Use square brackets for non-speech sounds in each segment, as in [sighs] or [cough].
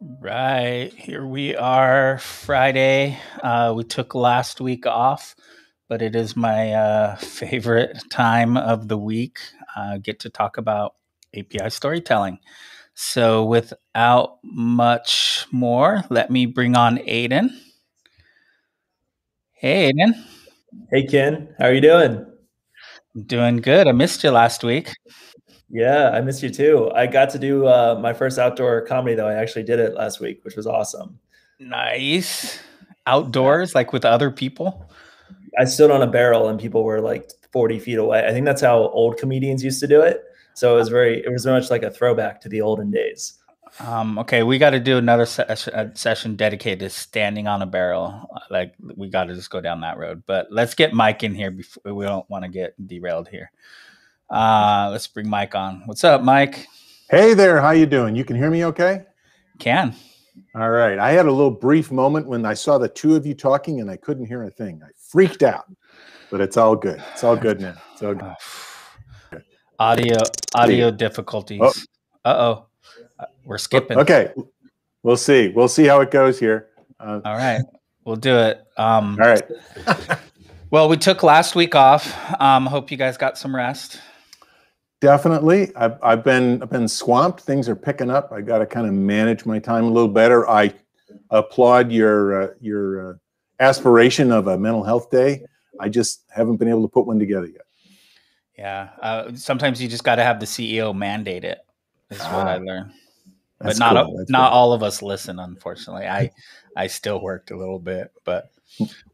Right. Here we are, Friday. Uh, we took last week off, but it is my uh, favorite time of the week. Uh, get to talk about API storytelling. So, without much more, let me bring on Aiden. Hey, Aiden. Hey, Kin. How are you doing? I'm doing good. I missed you last week. Yeah, I missed you too. I got to do uh, my first outdoor comedy though. I actually did it last week, which was awesome. Nice. Outdoors, like with other people? I stood on a barrel and people were like 40 feet away. I think that's how old comedians used to do it. So it was very, it was very much like a throwback to the olden days. Um, okay, we got to do another se- session dedicated to standing on a barrel. Like we got to just go down that road. But let's get Mike in here before we don't want to get derailed here. Uh, let's bring Mike on. What's up, Mike? Hey there. How you doing? You can hear me okay? Can. All right. I had a little brief moment when I saw the two of you talking and I couldn't hear a thing. I freaked out. But it's all good. It's all good now. It's all good. [sighs] Audio audio difficulties. Oh. Uh-oh. We're skipping. Okay. We'll see. We'll see how it goes here. Uh, all right. We'll do it. Um, all right. [laughs] well, we took last week off. Um, hope you guys got some rest. Definitely. I've, I've been I've been swamped. Things are picking up. I got to kind of manage my time a little better. I applaud your uh, your uh, aspiration of a mental health day. I just haven't been able to put one together yet. Yeah. Uh, sometimes you just got to have the CEO mandate it. Is ah, what I learned. But not cool. not cool. all of us listen. Unfortunately, I I still worked a little bit, but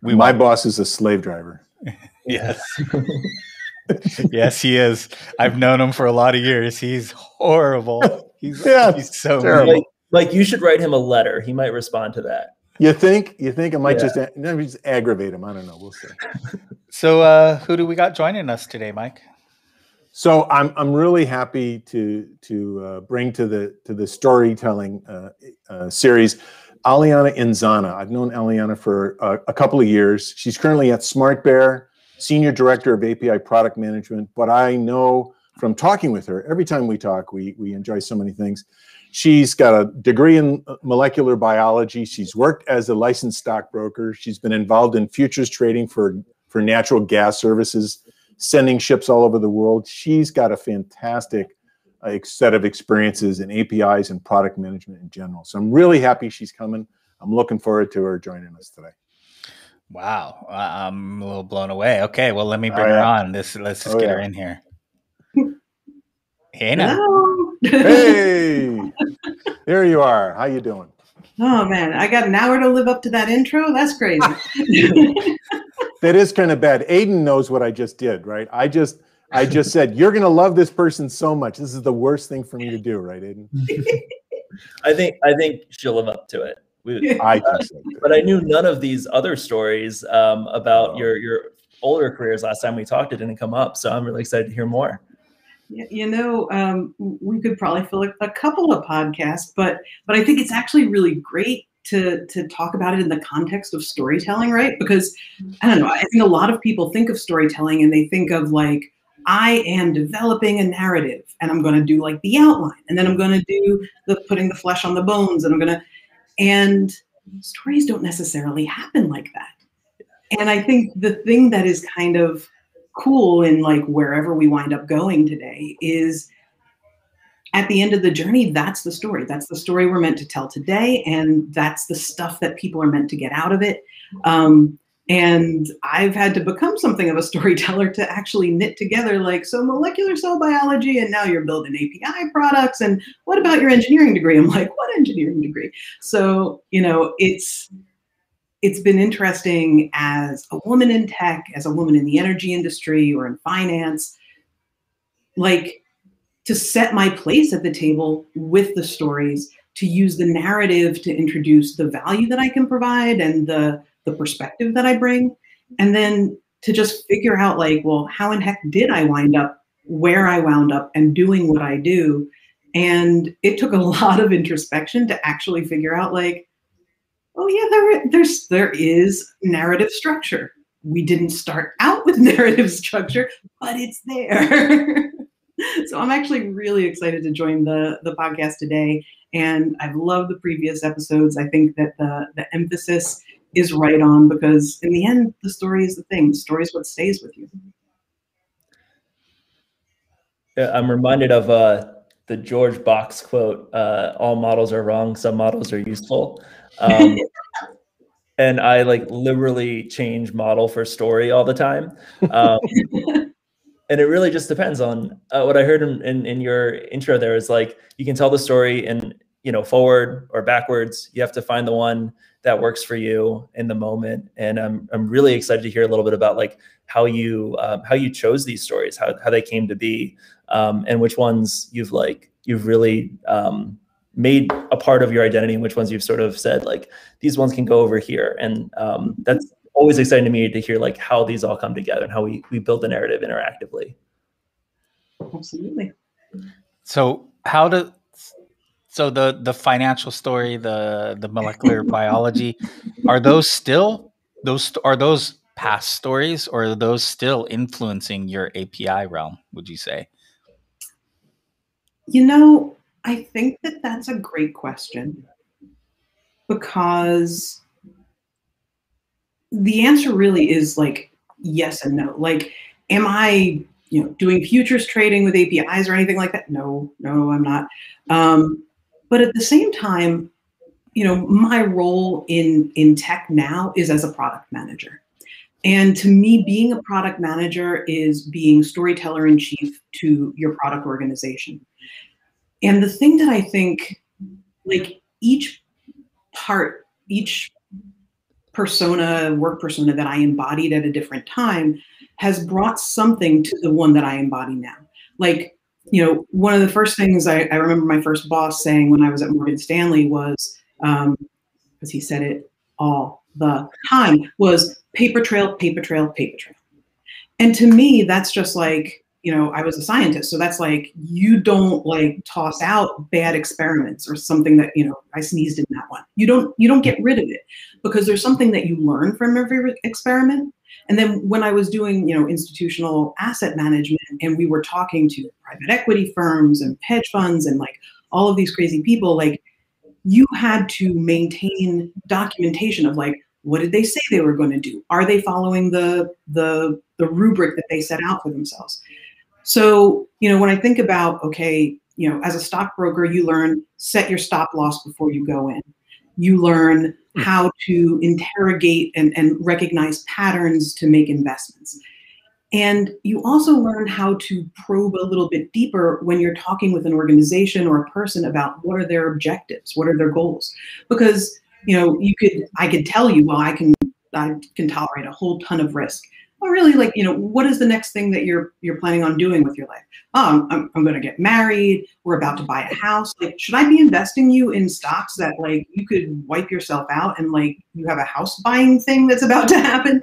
we my boss is a slave driver. [laughs] yes. [laughs] [laughs] yes, he is. I've known him for a lot of years. He's horrible. He's, [laughs] yeah, he's so terrible. Like, like, you should write him a letter. He might respond to that. You think? You think it might yeah. just, just aggravate him? I don't know. We'll see. [laughs] so, uh, who do we got joining us today, Mike? So I'm I'm really happy to to uh, bring to the to the storytelling uh, uh, series Alianna Inzana. I've known Alianna for a couple of years. She's currently at SmartBear senior director of API product management. But I know from talking with her, every time we talk, we, we enjoy so many things. She's got a degree in molecular biology. She's worked as a licensed stockbroker. She's been involved in futures trading for, for natural gas services, sending ships all over the world. She's got a fantastic uh, set of experiences in APIs and product management in general. So I'm really happy she's coming. I'm looking forward to her joining us today. Wow, I'm a little blown away. Okay, well, let me oh, bring oh, yeah. her on. This let's just oh, get yeah. her in here. [laughs] Hey, now. hey, here you are. How you doing? Oh man, I got an hour to live up to that intro. That's crazy. [laughs] that is kind of bad. Aiden knows what I just did, right? I just I just said you're going to love this person so much. This is the worst thing for me to do, right, Aiden? [laughs] I think I think she'll live up to it. We, [laughs] I uh, but I knew none of these other stories um, about oh. your your older careers. Last time we talked, it didn't come up, so I'm really excited to hear more. You know, um, we could probably fill a, a couple of podcasts, but but I think it's actually really great to to talk about it in the context of storytelling, right? Because I don't know, I think a lot of people think of storytelling and they think of like I am developing a narrative and I'm going to do like the outline and then I'm going to do the putting the flesh on the bones and I'm going to and stories don't necessarily happen like that. And I think the thing that is kind of cool in like wherever we wind up going today is at the end of the journey, that's the story. That's the story we're meant to tell today. And that's the stuff that people are meant to get out of it. Um, and I've had to become something of a [laughs] storyteller to actually knit together like, so molecular cell biology, and now you're building API products. And what about your engineering degree? I'm like, what engineering degree? So, you know, it's, it's been interesting as a woman in tech, as a woman in the energy industry or in finance, like to set my place at the table with the stories, to use the narrative to introduce the value that I can provide and the the perspective that I bring, and then to just figure out like, well, how in heck did I wind up where I wound up and doing what I do? And it took a [laughs] lot of introspection to actually figure out like, oh yeah, there there's there is narrative structure. We didn't start out with [laughs] narrative structure, but it's there. [laughs] so I'm actually really excited to join the the podcast today And I've loved the previous episodes. I think that the the emphasis is right on because in the end, the story is the thing. The story is what stays with you. I'm reminded of uh, the George Box quote: uh, "All models are wrong. Some models are useful." Um, [laughs] and I like literally change model for story all the time. Um, [laughs] and it really just depends on uh, what I heard in, in, in your intro. There is like you can tell the story in you know forward or backwards. You have to find the one that works for you in the moment. And I'm I'm really excited to hear a little bit about like how you um, how you chose these stories, how how they came to be, um, and which ones you've like you've really um, made a part of your identity, and which ones you've sort of said like these ones can go over here. And um, that's always exciting to me to hear like how these all come together and how we we build the narrative interactively. Absolutely. So how do so the the financial story, the the molecular [laughs] biology, are those still those are those past stories or are those still influencing your API realm? Would you say? You know, I think that that's a great question because the answer really is like yes and no. Like, am I you know doing futures trading with APIs or anything like that? No, no, I'm not. Um, but at the same time, you know, my role in in tech now is as a product manager. And to me, being a product manager is being storyteller in chief to your product organization. And the thing that I think, like each part, each persona, work persona that I embodied at a different time has brought something to the one that I embody now. Like you know, one of the first things I, I, remember my first boss saying when I was at Morgan Stanley was, because um, he said it all the time, was paper trail, paper trail, paper trail. And to me, that's just like, you know, I was a scientist. So that's like, you don't like toss out bad experiments or something that, you know, I sneezed in that one. You don't, you don't get rid of it because there's something that you learn from every experiment and then when I was doing, you know, institutional asset management and we were talking to private equity firms and hedge funds and like all of these crazy people, like you had to maintain documentation of like what did they say they were going to do? Are they following the the the rubric that they set out for themselves? So, you know, when I think about okay, you know, as a stockbroker, you learn set your stop loss before you go in. You learn Hmm. how to interrogate and, and recognize patterns to make investments. And you also learn how to probe a little bit deeper when you're talking with an organization or a person about what are their objectives, what are their goals. Because, you know, you could I could tell you, well, I can I can tolerate a whole ton of risk really like, you know, what is the next thing that you're you're planning on doing with your life? Oh, I'm, I'm going to get married. We're about to buy a house. Like, should I be investing you in stocks that like you could wipe yourself out and like you have a house buying thing that's about to happen?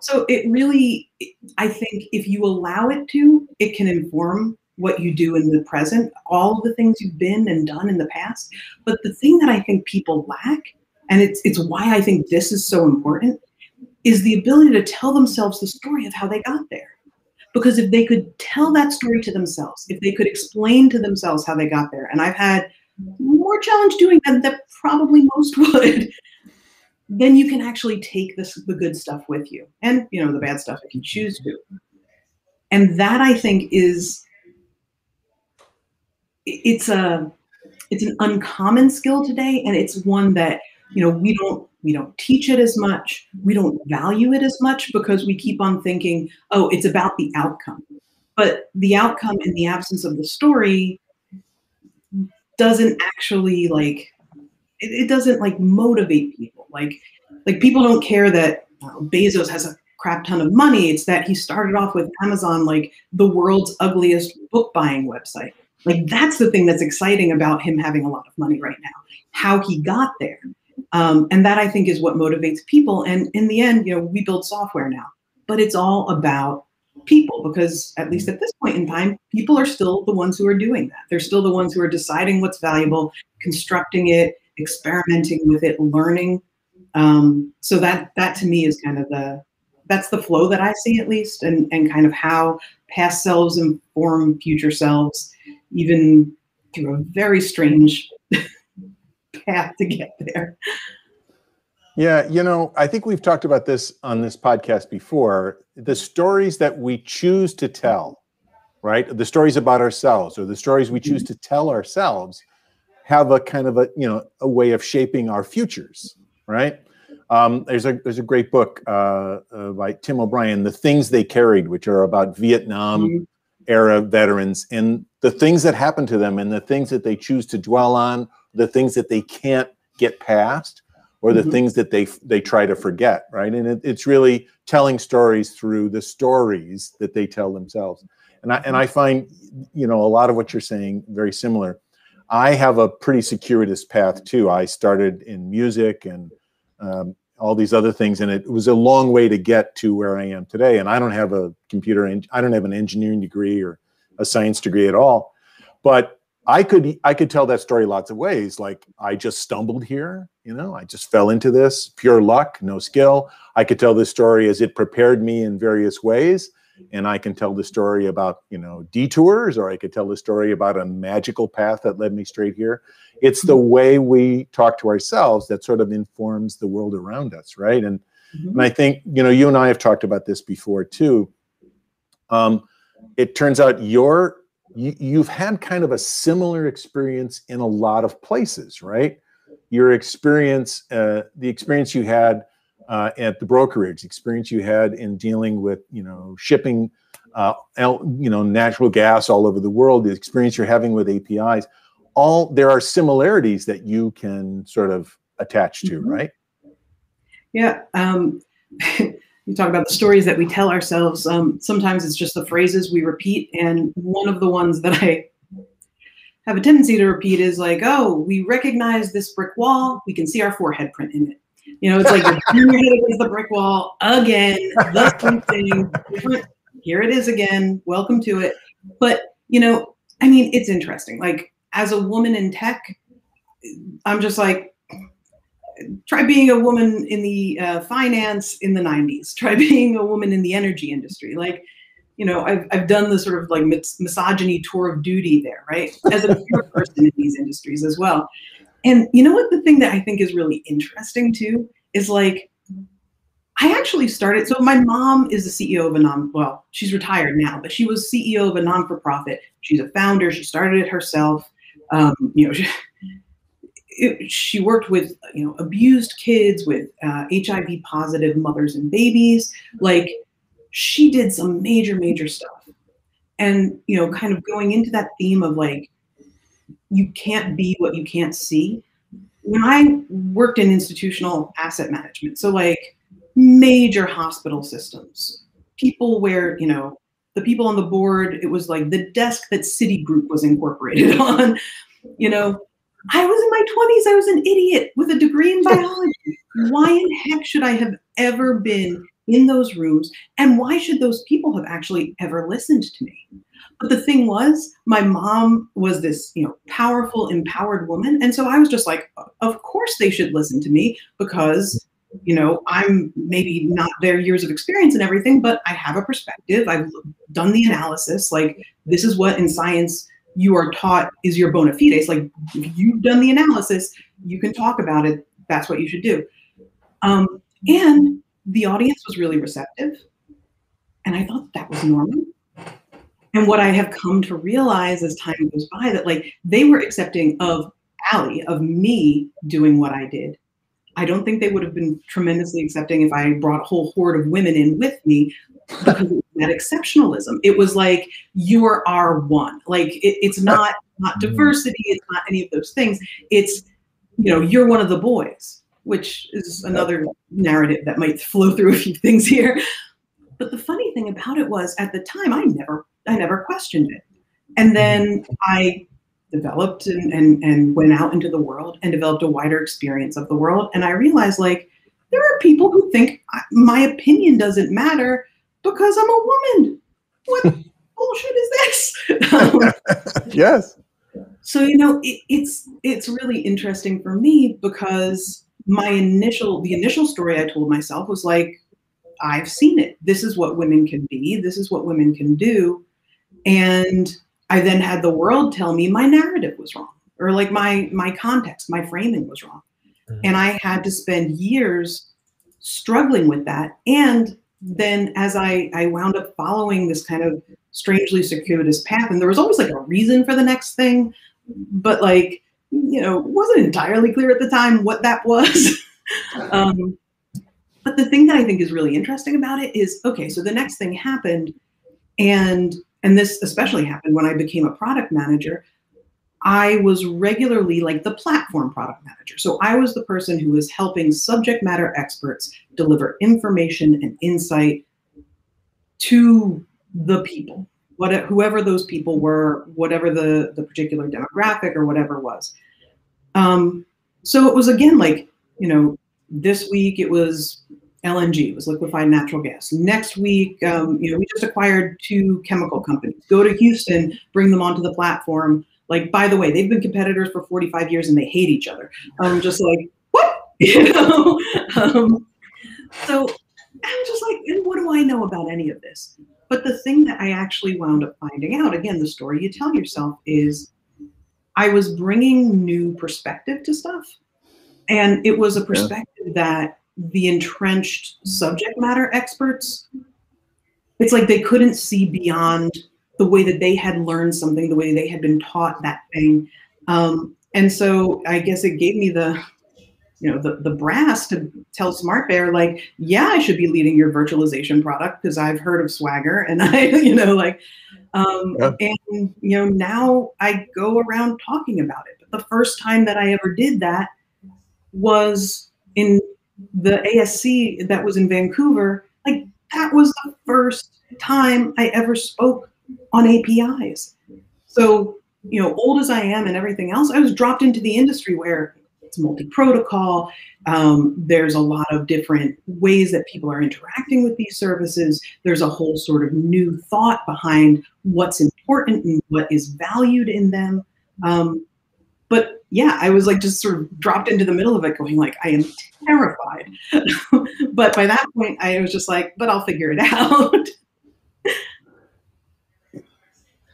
So it really, I think if you allow it to, it can inform what you do in the present, all of the things you've been and done in the past. But the thing that I think people lack, and it's it's why I think this is so important, is the ability to tell themselves the story of how they got there. Because if they could tell that story to themselves, if they could explain to themselves how they got there, and I've had more challenge doing that than probably most [laughs] would, then you can actually take this the good stuff with you, and you know the bad stuff if you choose to. And that I think is it's a it's an uncommon skill today, and it's one that you know we don't we don't teach it as much. We don't value it as much because we keep on thinking oh it's about the outcome. But the outcome in the absence of the story doesn't actually like it, it doesn't like motivate people. Like like people don't care that bezos has a crap ton of money. It's that he started off with amazon like the world's ugliest book buying website. Like that's the thing that's exciting about him having a lot of money right now how he got there um, and that I think is what motivates people. And in the end, you know, we build software now, but it's all about people because at least at this point in time, people are still the ones who are doing that. They're still the ones who are deciding what's valuable, constructing it, experimenting with it, learning. Um, so that that to me is kind of the that's the flow that I see at least, and and kind of how past selves inform future selves, even through a very strange path to get there. Yeah, you know, I think we've talked about this on this podcast before. The stories that we choose to tell, right? The stories about ourselves or the stories we choose to tell ourselves have a kind of a, you know, a way of shaping our futures, right? Um, there's a there's a great book uh, uh, by Tim O'Brien, "The Things They Carried," which are about Vietnam mm-hmm. era veterans and the things that happened to them and the things that they choose to dwell on, the things that they can't get past or the mm-hmm. things that they they try to forget right? And it, it's really telling stories through the stories that they tell themselves. And i and i find you know a lot of what you're saying very similar. I have a pretty circuitous path too. I started in music and um, all these other things and it was a long way to get to where i am today. And i don't have a computer i don't have an engineering degree or a science degree at all. But I could I could tell that story lots of ways. Like I just stumbled here, you know, I just fell into this, pure luck, no skill. I could tell this story as it prepared me in various ways, and I can tell the story about you know detours, or I could tell the story about a magical path that led me straight here. It's the way we talk to ourselves that sort of informs the world around us, right? And mm-hmm. and I think you know you and I have talked about this before too. Um, it turns out your you, have had kind of a similar experience in a lot of places, right? Your experience, uh, the experience you had uh, at the brokerage, experience you had in dealing with, you know, shipping, uh, you know, natural gas all over the world, the experience you're having with APIs, all there are similarities that you can sort of attach to, mm-hmm. right? Yeah. Um, [laughs] we talk about the stories that we tell ourselves. Um, sometimes it's just the phrases we repeat. And one of the ones that I have a tendency to repeat is like, oh, we recognize this brick wall. We can see our forehead print in it. You know, it's like your head against the brick wall again, the. Here it is again. Welcome to it. But, you know, I mean, it's interesting. Like, as a woman in tech, I'm just like, try being a woman in the uh, finance in the 90s [laughs] try being a woman in the energy industry. Like you know i've, I've done the sort of like misogyny tour of duty there right? As a pure [laughs] person in these industries as well. And you know what the thing that i think is really interesting too is like i actually started so my mom is the ceo of a non well she's retired now but she was ceo of a non-for-profit. She's a founder. She started it herself. Um, you know she, it, she worked with you know abused kids with uh, hiv positive mothers and babies. Like she did some major major stuff. And you know kind of going into that theme of like you can't be what you can't see. When i worked in institutional asset management so like major hospital systems people where you know the people on the board it was like the desk that citigroup was incorporated [laughs] on you know I was in my 20s. I was an idiot with a degree in [laughs] biology. why in heck should I have ever been in those rooms? And why should those people have actually ever listened to me? But the thing was, my mom was this, you know, powerful, empowered woman. And so I was just like, of course they should listen to me because, you know, I'm maybe not their years of experience and everything, but I have a perspective. I've done the analysis. Like, this is what in science you are taught is your bona fides. Like if you've done the analysis, you can talk about it. That's what you should do. Um, and the audience was really receptive. And I thought that was normal. And what I have come to realize as time goes by that like they were accepting of Allie, of me doing what I did. I don't think they would have been tremendously accepting if I brought a whole horde of women in with me because that exceptionalism. It was like you are our one. Like it, it's not not mm-hmm. diversity. It's not any of those things. It's you know you're one of the boys, which is another narrative that might flow through a few things here. But the funny thing about it was at the time I never I never questioned it, and then I developed and, and and went out into the world and developed a wider experience of the world and i realized like there are people who think my opinion doesn't matter because I'm a woman. What [laughs] bullshit is this? Um, [laughs] yes. So you know, it, it's it's really interesting for me because my initial the initial story I told myself was like, I've seen it. This is what women can be. This is what women can do, and I then had the world tell me my narrative was wrong. or like my my context, my framing was wrong. Mm-hmm. And I had to spend years struggling with that. And then as I, I wound up following this kind of strangely circuitous path, and there was always like a reason for the next thing, but like, you know, wasn't entirely clear at the time what that was. [laughs] um, but the thing that I think is really interesting about it is okay, so the next thing happened, and and this especially happened when I became a product manager. I was regularly like the platform product manager. So I was the person who was helping subject matter experts deliver information and insight to the people, what, whoever those people were, whatever the, the particular demographic or whatever was. Um, so it was again like, you know, this week it was LNG, it was liquefied natural gas. Next week, um, you know, we just acquired two chemical companies. Go to Houston, bring them onto the platform like, by the way, they've been competitors for 45 years and they hate each other. I'm just like, what? [laughs] You know? um, so I'm just like, and what do I know about any of this? But the thing that I actually wound up finding out, again, the story you tell yourself is I was bringing new perspective to stuff. And it was a perspective yeah. that the entrenched subject matter experts, it's like they couldn't see beyond the way that they had learned something, the way they had been taught that thing. Um, and so I guess it gave me the, you know, the, the brass to tell SmartBear, like, yeah, I should be leading your virtualization product because I've heard of Swagger [laughs] and I, you know, like, um, yeah. and, you know, now I go around talking about it. But the first time that I ever did that was in the ASC that was in Vancouver. Like, that was the first time I ever spoke on APIs. So, you know, old as I am and everything else, I was dropped into the industry where it's multi-protocol. Um, there's a lot of different ways that people are interacting with these services. There's a whole sort of new thought behind what's important and what is valued in them. Um, but yeah, I was like just sort of dropped into the middle of it, going like, I am terrified. [laughs] but by that point, I was just like, but I'll figure it [laughs] out.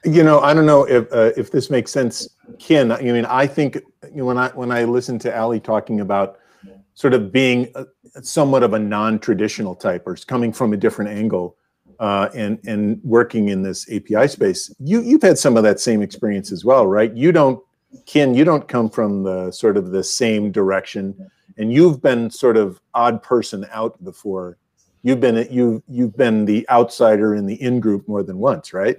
You know, I don't know if uh, if this makes sense, Kin. I mean, I think you know, when I when I listen to Ali talking about sort of being a, somewhat of a non-traditional type or coming from a different angle uh, and and working in this API space, you you've had some of that same experience as well, right? You don't, Kin, you don't come from the sort of the same direction, and you've been sort of odd person out before. You've been you you've been the outsider in the in group more than once, right?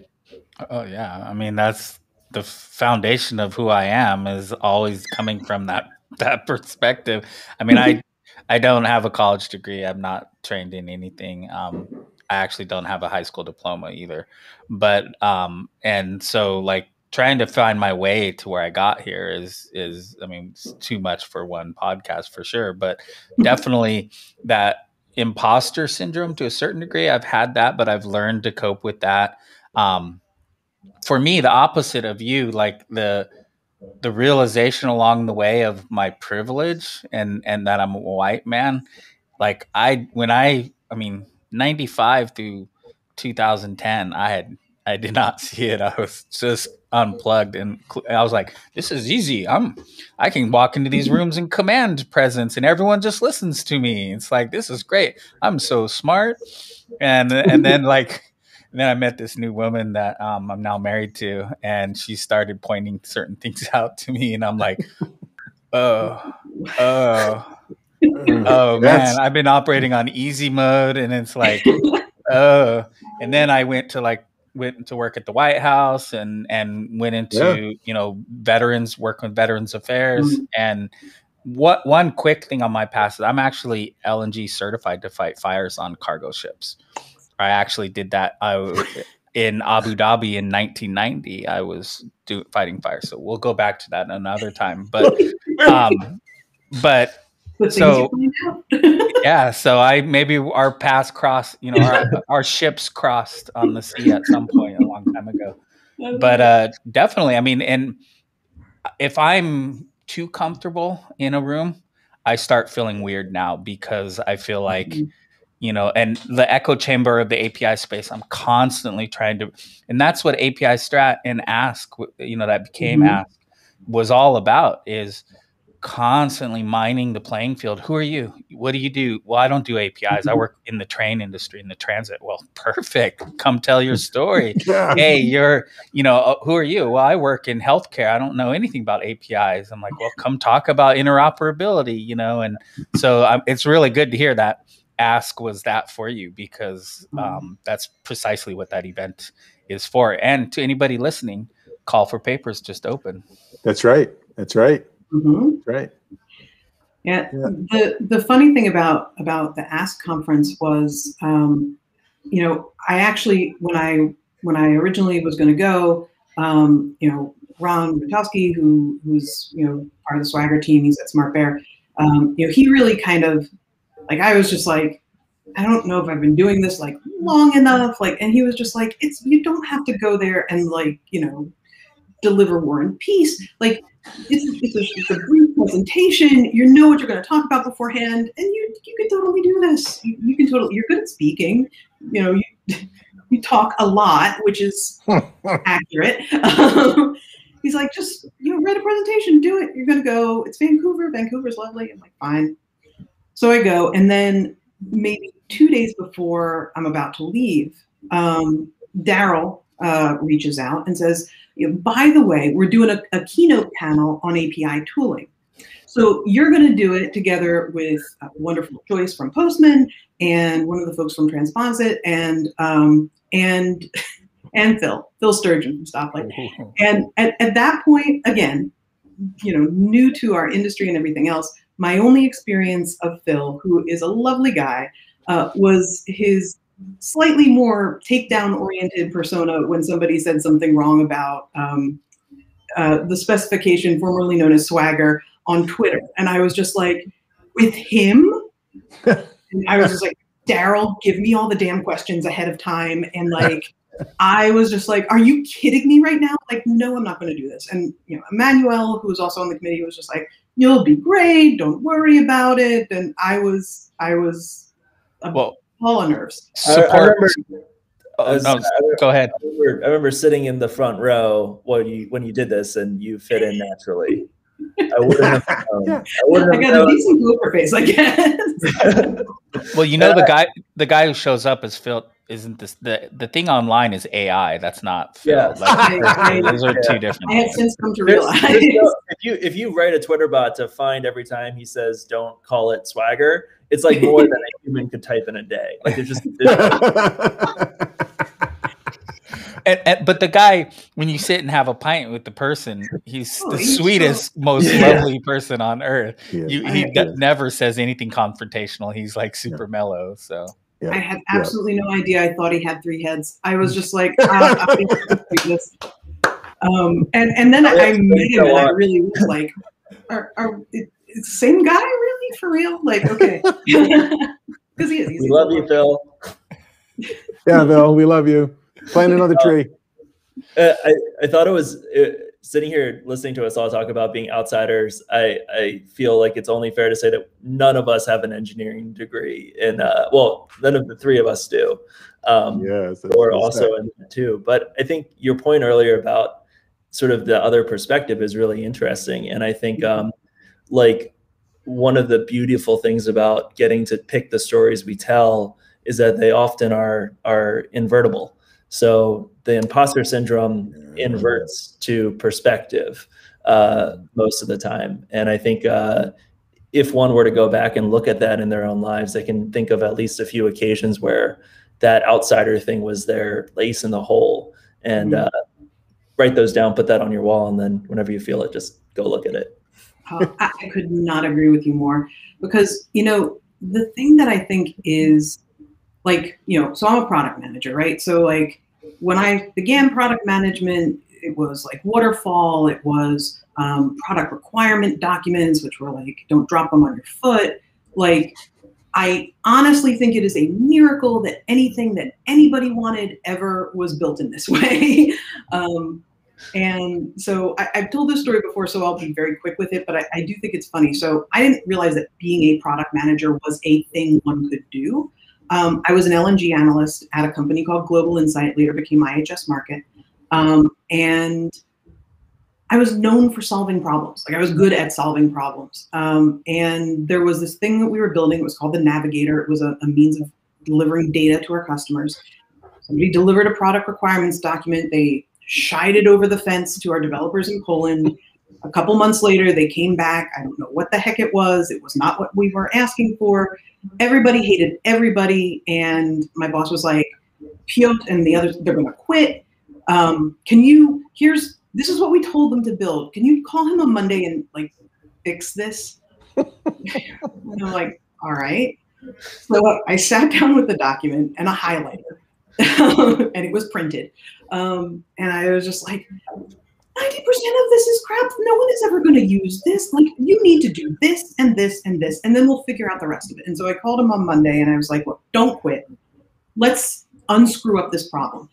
Oh yeah, I mean that's the foundation of who I am is always coming from that [laughs] that perspective. I mean, I [laughs] I don't have a college degree. I'm not trained in anything. Um, I actually don't have a high school diploma either. But um, and so like trying to find my way to where I got here is is I mean too much for one podcast for sure. But [laughs] definitely that imposter syndrome to a certain degree. I've had that, but I've learned to cope with that. Um, for me the opposite of you like the the realization along the way of my privilege and and that I'm a white man like I when I I mean 95 through 2010 I had I did not [laughs] see it. I was just unplugged and I was like this is easy. I'm I can walk into these rooms and command presence and everyone just listens to me. It's like this is great. I'm so smart. And and then like and then I met this new woman that um, I'm now married to, and she started pointing certain [laughs] things out to me, and I'm like, oh, oh, oh [laughs] man, I've been operating on easy mode, and it's like, [laughs] oh, and then I went to like went to work at the White House and and went into yeah. you know veterans work with Veterans Affairs mm-hmm. and what one quick thing on my past is I'm actually LNG certified to fight fires on cargo ships. I actually did that. I in Abu Dhabi in 1990. I was do, fighting fire, so we'll go back to that another time. But [laughs] um, but so [laughs] yeah, so I maybe our paths crossed. You know, our, [laughs] our ships crossed on the sea at some point a long time ago. But uh, definitely, I mean, and if I'm too comfortable in a room, I start feeling weird now because I feel like. Mm-hmm you know, and the echo chamber of the API space, I'm constantly trying to, and that's what API Strat and Ask, you know, that became mm-hmm. Ask, was all about is constantly mining the playing field. Who are you? What do you do? Well, I don't do APIs. I work in the train industry, in the transit. Well, [laughs] perfect. Come tell your story. [laughs] yeah. Hey, you're, you know, uh, who are you? Well, I work in healthcare. I don't know anything about APIs. I'm like, well, come talk about interoperability, you know, and so um, it's really good to hear that ask was that for you because mm-hmm. um, that's precisely what that event is for. And to anybody listening, call for papers just open. That's right. That's right. Mm-hmm. That's right. Yeah. yeah. The the funny thing about about the Ask conference was, um, you know, I actually when I when I originally was going to go, um, you know, Ron Ratovsky, who who's you know part of the Swagger team, he's at SmartBear. Um, you know, he really kind of like I was just like, I don't know if I've been doing this like long enough. Like, and he was just like, it's you don't have to go there and like, you know, deliver War and Peace. Like, it's, it's, a, it's a brief presentation. You know what you're going to talk about beforehand, and you you can totally do this. You, you can totally. You're good at speaking. You know, you [laughs] you talk a lot, which is [laughs] accurate. Um, he's like, just you know, write a presentation, do it. You're going to go. It's Vancouver. Vancouver's lovely. I'm like, fine. So I go, and then maybe two days before I'm about to leave, um, Daryl uh, reaches out and says, by the way, we're doing a, a keynote panel on API tooling. So you're going to do it together with a wonderful choice from Postman and one of the folks from Transposit and um, and [laughs] and Phil, Phil Sturgeon from Stoplight. [laughs] And at, at that point, again, you know, new to our industry and everything else, my only experience of Phil, who is a lovely guy, uh, was his slightly more takedown oriented persona when somebody said something wrong about um, uh, the specification formerly known as Swagger on Twitter. And I was just like, with him? [laughs] I was just like, Daryl, give me all the damn questions ahead of time. And like, [laughs] I was just like, are you kidding me right now? Like, no, I'm not going to do this. And, you know, Emmanuel, who was also on the committee, was just like, you'll be great. Don't worry about it. And I was, I was a well, ball of nerves. Support. I, I remember, oh, no, go ahead. I remember, I remember, sitting in the front row when you when you did this, and you fit in naturally. I wouldn't have. [laughs] yeah. I, wouldn't I got known. a decent poker face, I guess. [laughs] well, you know the guy the guy who shows up is Phil isn't this the the thing online is AI. That's not Phil. [laughs] Yeah. Like, those are two different. I have since come to realize. There's, there's no, [laughs] if you if you write a Twitter bot to find every time he says don't call it swagger, it's like more than a human could type in a day. Like it's just. [laughs] and, and, but the guy, when you sit and have a pint with the person, he's oh, the he's sweetest, so... most yeah. lovely person on earth. Yeah. You, he never says anything confrontational. He's like super yeah. mellow. So yeah. I had absolutely yeah. no idea. I thought he had three heads. I was just like, ah, [laughs] um, and and then I, I met him, and I really was [laughs] like, are, are it, same guy really for real? Like, okay, [laughs] because he is. We love you, Phil. yeah, Phil, we love you. Plant another uh, tree. Uh, I I thought it was. It, sitting here listening to us all talk about being outsiders, I, I feel like it's only fair to say that none of us have an engineering degree. And uh, well, none of the three of us do. Um, yes, or also in too. But I think your point earlier about sort of the other perspective is really interesting. And I think um, like one of the beautiful things about getting to pick the stories we tell is that they often are are invertible. So the imposter syndrome inverts to perspective uh, most of the time. And I think uh, if one were to go back and look at that in their own lives, they can think of at least a few occasions where that outsider thing was their lace in the hole. And mm-hmm. uh, write those down, put that on your wall, and then whenever you feel it, just go look at it. Oh, I could not agree with you more because, you know, the thing that I think is like, you know, so I'm a product manager, right? So, like, when I began product management, it was like waterfall, it was um, product requirement documents, which were like, don't drop them on your foot. Like, I honestly think it is a miracle that anything that anybody wanted ever was built in this [laughs] way. um, and so I, have told this story before, so I'll be very quick with it, but I, I, do think it's funny. So I didn't realize that being a product manager was a thing one could do um, I was an LNG analyst at a company called Global Insight, later became IHS Markit. Um, and I was known for solving problems. Like I was good at solving problems. Um, and there was this thing that we were building. It was called the Navigator. It was a, a means of delivering data to our customers. Somebody delivered a product requirements document. They shied it over the fence to our developers in Poland. A couple months later, they came back. I don't know what the heck it was. It was not what we were asking for. Everybody hated everybody. And my boss was like, Piot and the others, they're going to quit. Um, can you, here's, this is what we told them to build. Can you call him on Monday and like fix this? [laughs] and I'm like, all right. So I sat down with the document and a highlighter, [laughs] and it was printed. Um, and I was just like, 90% of this is crap. No one is ever going to use this. Like, you need to do this and this and this, and then we'll figure out the rest of it. And so I called him on Monday and I was like, well, don't quit. Let's unscrew up this problem.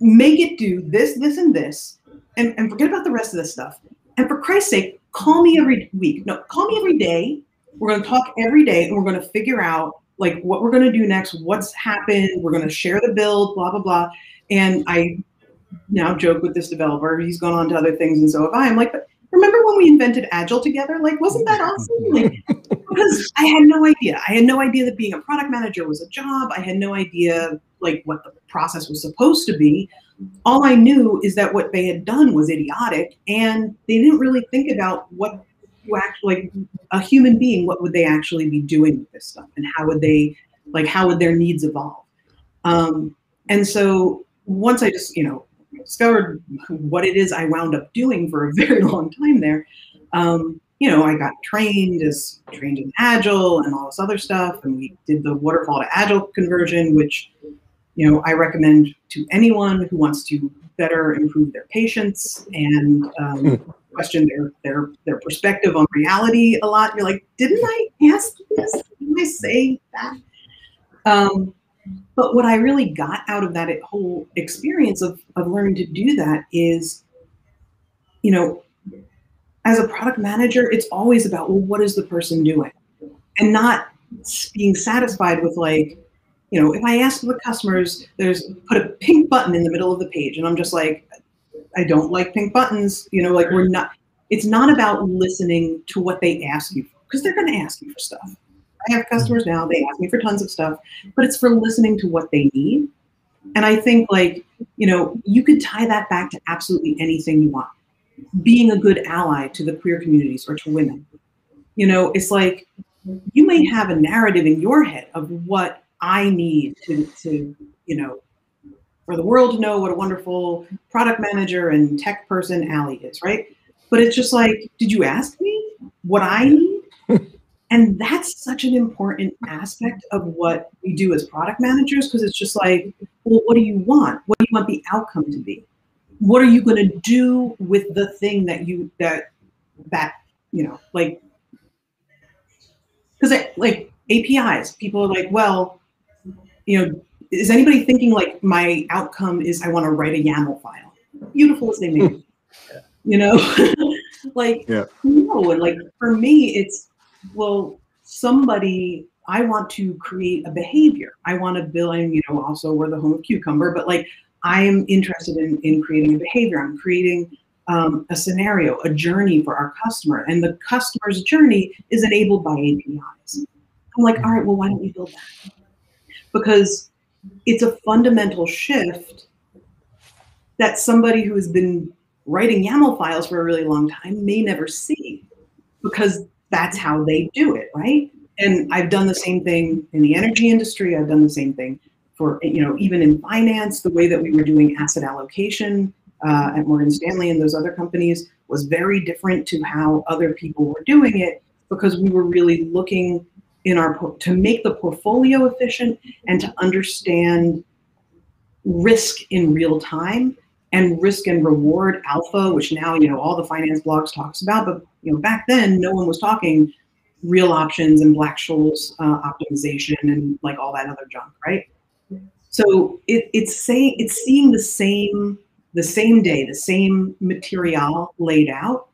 Make it do this, this, and this, and, and forget about the rest of this stuff. And for Christ's sake, call me every week. No, call me every day. We're going to talk every day and we're going to figure out like what we're going to do next, what's happened. We're going to share the build, blah, blah, blah. And I now joke with this developer. He's gone on to other things, and so have I. I'm like, but remember when we invented Agile together? Like, wasn't that awesome? [laughs] Like, because I had no idea. I had no idea that being a product manager was a job. I had no idea like what the process was supposed to be. All I knew is that what they had done was idiotic, and they didn't really think about what actually like a human being. What would they actually be doing with this stuff, and how would they like how would their needs evolve? Um, and so once I just you know discovered what it is I wound up doing for a very [laughs] long time there. Um, you know, I got trained as trained in Agile and all this other stuff, and we did the waterfall to Agile conversion, which you know I recommend to anyone who wants to better improve their patience and um, hmm. question their their their perspective on reality a lot. You're like, didn't I ask this? Didn't I say that? Um, but what I really got out of that whole experience of, of learning to do that is, you know, as a product manager, it's always about, well, what is the person doing? And not being satisfied with like, you know, if I ask the customers, there's put a pink button in the middle of the page, and I'm just like, I don't like pink buttons. You know, like we're not. It's not about listening to what they ask you for, because they're going to ask you for stuff. I have customers now, they ask me for tons of stuff, but it's for listening to what they need. And I think like, you know, you could tie that back to absolutely anything you want. Being a good ally to the queer communities or to women. You know, it's like you may have a narrative in your head of what I need to, to you know, for the world to know what a wonderful product manager and tech person Allie is, right? But it's just like, did you ask me what I need? And that's such an important aspect of what we do as product managers because it's just like, well, what do you want? What do you want the outcome to be? What are you going to do with the thing that you that that you know like because like APIs, people are like, well, you know, is anybody thinking like my outcome is I want to write a YAML file? Beautiful as they may be, [laughs] you know, [laughs] like yeah. no, and like for me, it's well, somebody, I want to create a behavior. I want to build, and you know, also we're the home of Cucumber, but like I am interested in, in creating a behavior. I'm creating um, a scenario, a journey for our customer, and the customer's journey is enabled by APIs. I'm like, all right, well, why don't we build that? Because it's a fundamental shift that somebody who has been writing YAML files for a really long time may never see because that's how they do it, right? And I've done the same thing in the energy industry. I've done the same thing for, you know, even in finance, the way that we were doing asset allocation uh, at Morgan Stanley and those other companies was very different to how other people were doing it because we were really looking in our to make the portfolio efficient and to understand risk in real time and risk and reward alpha, which now you know all the finance blogs talks about. But you know back then, no one was talking real options and Black Scholes uh, optimization and like all that other junk, right? So it, it's saying it's seeing the same the same day, the same material laid out,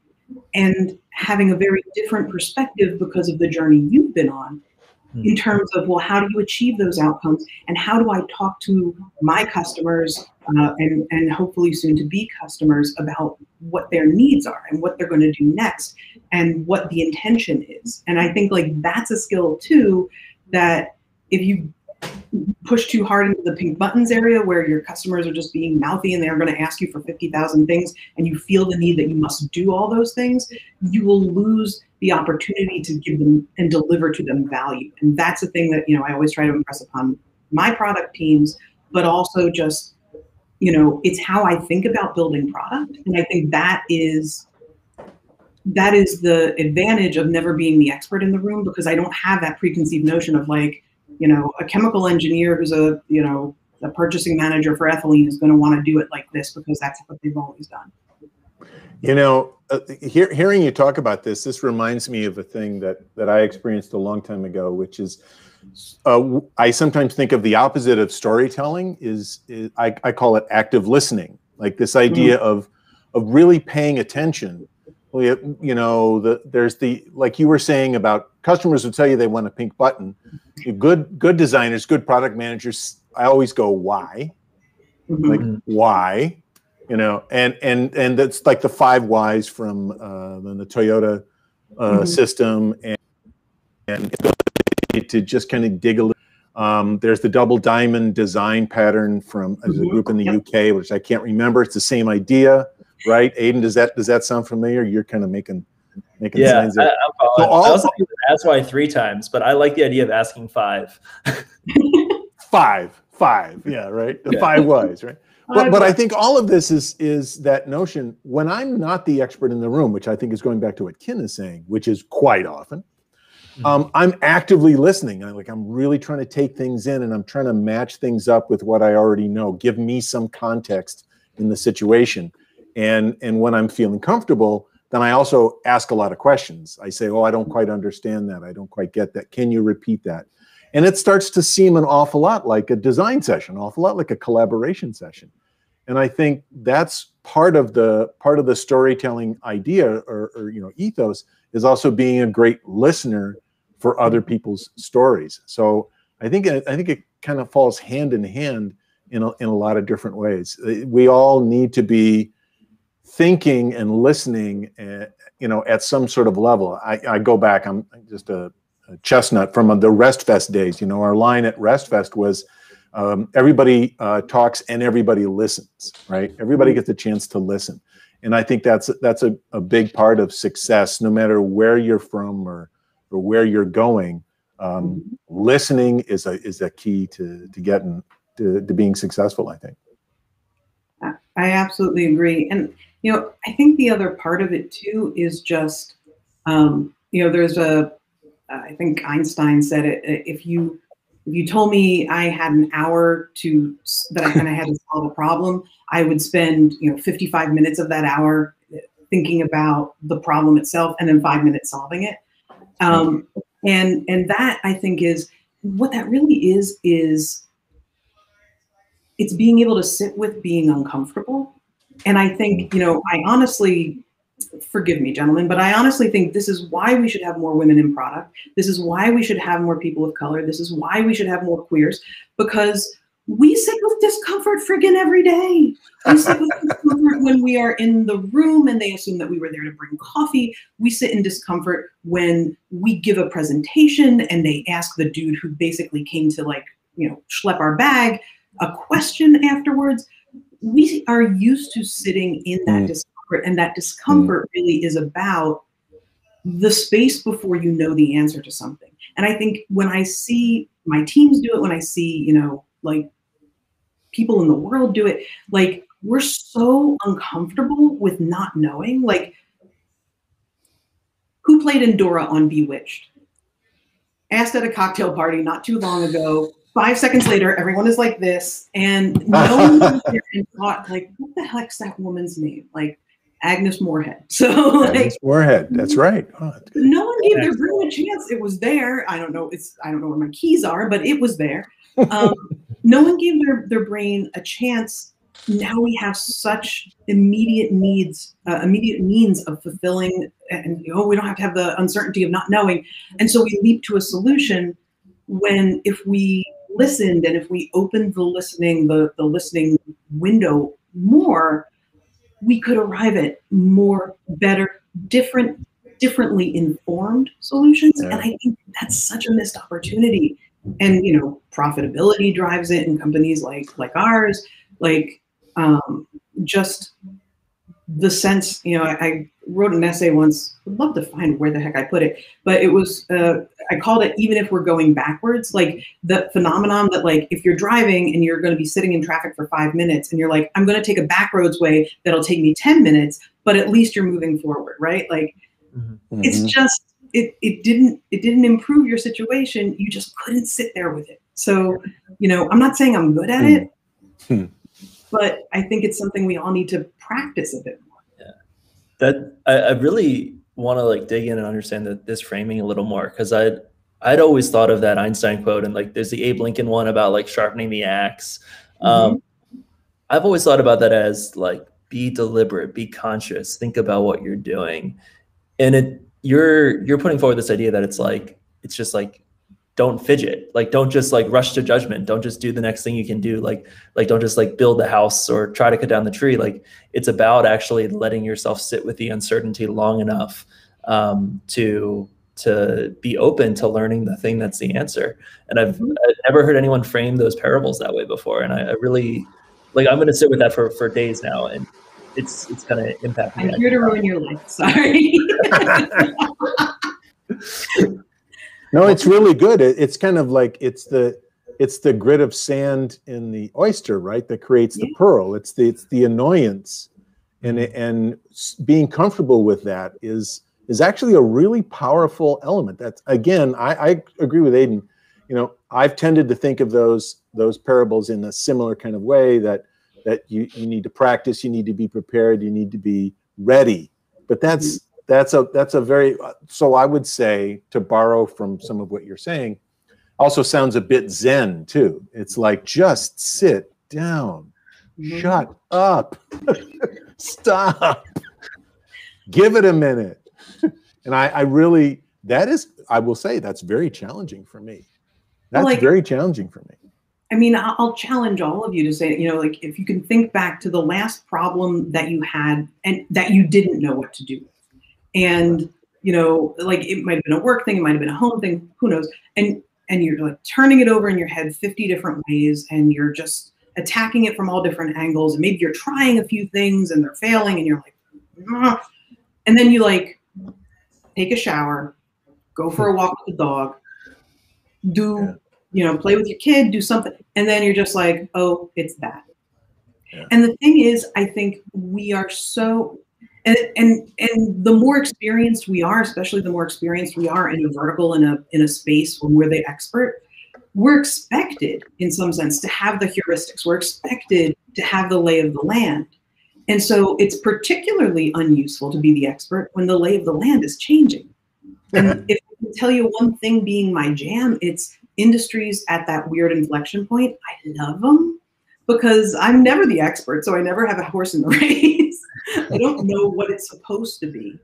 and having a very different perspective because of the journey you've been on in hmm. terms of well how do you achieve those outcomes and how do i talk to my customers uh, and, and hopefully soon to be customers about what their needs are and what they're going to do next and what the intention is. And I think like that's a skill too that if you push too hard into the pink buttons area where your customers are just being mouthy and they're going to ask you for 50,000 things and you feel the need that you must do all those things, you will lose the opportunity to give them and deliver to them value. And that's the thing that, you know, I always try to impress upon my product teams, but also just, you know, it's how I think about building product. And I think that is that is the advantage of never being the expert in the room because I don't have that preconceived notion of like, you know, a chemical engineer who's a, you know, a purchasing manager for ethylene is going to want to do it like this because that's what they've always done. You know, uh, hear, hearing you talk about this, this reminds me of a thing that that I experienced a long time ago, which is uh, I sometimes think of the opposite of storytelling is, is I, I, call it active listening, like this idea mm-hmm. of of really paying attention. You know, the, there's the like you were saying about customers will tell you they want a pink button. Good good designers, good product managers. I always go why, mm-hmm. like why, you know, and and and that's like the five whys from uh, the, the Toyota uh, mm-hmm. system and and to just kind of dig a little. Um, there's the double diamond design pattern from a mm-hmm. group in the. UK, which I can't remember. It's the same idea, right? Aiden, does that does that sound familiar? You're kind of making making yeah, signs. I, so all, I also that's why three times, but I like the idea of asking five. [laughs] five, five, yeah, right. The yeah. five whys, right? [laughs] But, but I think all of this is is that notion when I'm not the expert in the room, which I think is going back to what Kin is saying, which is quite often. Mm-hmm. Um, I'm actively listening. I like I'm really trying to take things in, and I'm trying to match things up with what I already know. Give me some context in the situation, and and when I'm feeling comfortable, then I also ask a lot of questions. I say, "Oh, I don't quite understand that. I don't quite get that. Can you repeat that?" And it starts to seem an awful lot like a design session, awful lot like a collaboration session. And I think that's part of the part of the storytelling idea or, or you know ethos is also being a great listener for other people's stories. So I think I think it kind of falls hand in hand in a, in a lot of different ways. We all need to be thinking and listening, uh, you know, at some sort of level. I, I go back. I'm just a, a, chestnut from the Rest Fest days. You know, our line at Rest Fest was. Um, everybody uh, talks and everybody listens, right? Everybody gets a chance to listen, and I think that's that's a, a big part of success, no matter where you're from or or where you're going. Um, listening is a is a key to to getting to, to being successful. I think. I absolutely agree, and you know, I think the other part of it too is just, um, you know, there's a, I think Einstein said it. If you if you told me I had an hour to that I kind of had to solve a problem, I would spend you know 55 minutes of that hour thinking about the problem itself and then five minutes solving it. Um, and and that I think is what that really is is it's being able to sit with being uncomfortable and I think, you know, I honestly, forgive me, gentlemen, but I honestly think this is why we should have more women in product. This is why we should have more people of color. This is why we should have more queers because we sit with discomfort friggin' every day. We sit with discomfort when we are in the room and they assume that we were there to bring coffee. We sit in discomfort when we give a presentation and they ask the dude who basically came to like, you know, schlep our bag a question afterwards we are used to sitting in that mm. discomfort, and that discomfort mm. really is about the space before you know the answer to something. And I think when I see my teams do it, when I see, you know, like people in the world do it, like we're so uncomfortable with not knowing. Like, who played Endora on Bewitched? Asked at a cocktail party not too long ago five seconds later, everyone is like this, and no [laughs] one thought, like, what the heck's that woman's name? Like Agnes Moorehead. [laughs] So like, Agnes Moorehead, that's right. Oh, that's no one gave their room a chance. It was there. I don't know. It's I don't know where my keys are, but it was there. Um, [laughs] no one gave their their brain a chance. Now we have such immediate needs, uh, immediate means of fulfilling, and you know, we don't have to have the uncertainty of not knowing. And so we leap to a solution when if we listened and if we opened the listening the the listening window more we could arrive at more better different differently informed solutions yeah. and i think that's such a missed opportunity and you know profitability drives it in companies like like ours like um, just the sense you know I, I, wrote an essay once would love to find where the heck i put it but it was uh, i called it even if we're going backwards like the phenomenon that like if you're driving and you're going to be sitting in traffic for five minutes and you're like i'm going to take a back roads way that'll take me 10 minutes but at least you're moving forward right like mm-hmm. it's just it, it didn't it didn't improve your situation. You just couldn't sit there with it. So you know i'm not saying i'm good at it hmm. but i think it's something we all need to practice a bit more. Yeah. That i, I really want to like dig in and understand that this framing a little more because i I'd, I'd always thought of that Einstein quote, and like there's the Abe Lincoln one about like sharpening the ax mm-hmm. Um, I've always thought about that as like be deliberate, be conscious, think about what you're doing, and it you're you're putting forward this idea that it's like it's just like don't fidget. Like don't just like rush to judgment. Don't just do the next thing you can do. Like like don't just like build the house or try to cut down the tree. Like it's about actually letting yourself sit with the uncertainty long enough um, to to be open to learning the thing that's the answer. And i've, mm-hmm. I've never heard anyone frame those parables that way before. And i, I really like i'm going to sit with that for for days now. And it's it's going to impact me. I'm here to ruin your life. Sorry. [laughs] no, it's really good. It, it's kind of like it's the it's the grit of sand in the oyster, right? That creates the pearl. It's the it's the annoyance, and and being comfortable with that is is actually a really powerful element. That's again, I, I agree with Aiden. You know, I've tended to think of those those parables in a similar kind of way that that you, you need to practice you need to be prepared you need to be ready. But that's that's a that's a very so i would say to borrow from some of what you're saying also sounds a bit zen too. It's like just sit down. Mm-hmm. shut up. [laughs] Stop. Give it a minute. And I, I really that is i will say that's very challenging for me. That's like, very challenging for me I mean, I'll challenge all of you to say, you know, like if you can think back to the last problem that you had and that you didn't know what to do with. And, you know, like it might have been a work thing, it might have been a home thing, who knows. And and you're like turning it over in your head 50 different ways and you're just attacking it from all different angles. And maybe you're trying a few things and they're failing and you're like, and then you like take a shower, go for a walk with the dog, do you know, play with your kid, do something, and then you're just like, oh, it's that. Yeah. And the thing is, I think we are so and, and and the more experienced we are, especially the more experienced we are in a vertical in a in a space when we're the expert, we're expected in some sense to have the heuristics. We're expected to have the lay of the land. And so it's particularly unuseful to be the expert when the lay of the land is changing. And [laughs] if I can tell you one thing being my jam, it's industries at that weird inflection point, I love them because I'm never the expert. So I never have a horse in the [laughs] race. I don't know what it's supposed to be.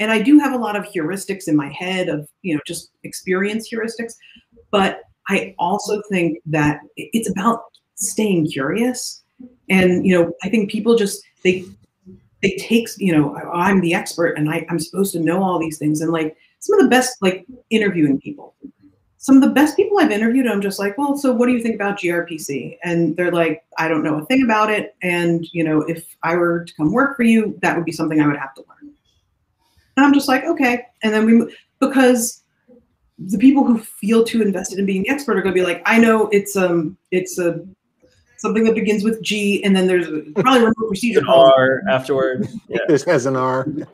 And I do have a lot of heuristics in my head of, you know, just experience heuristics. But I also think that it's about staying curious. And, you know, I think people just, they, they take, you know, oh, I'm the expert and I, I'm supposed to know all these things. And like some of the best, like interviewing people, some of the best people I've interviewed, I'm just like, well, so what do you think about gRPC? And they're like, I don't know a thing about it. And, you know, if I were to come work for you, that would be something I would have to learn. And I'm just like, okay. And then we, because the people who feel too invested in being the expert are going to be like, I know it's, um, it's a, something that begins with G, and then there's probably remote [laughs] procedure. An R afterward. [laughs] Yeah. This has an R. [laughs]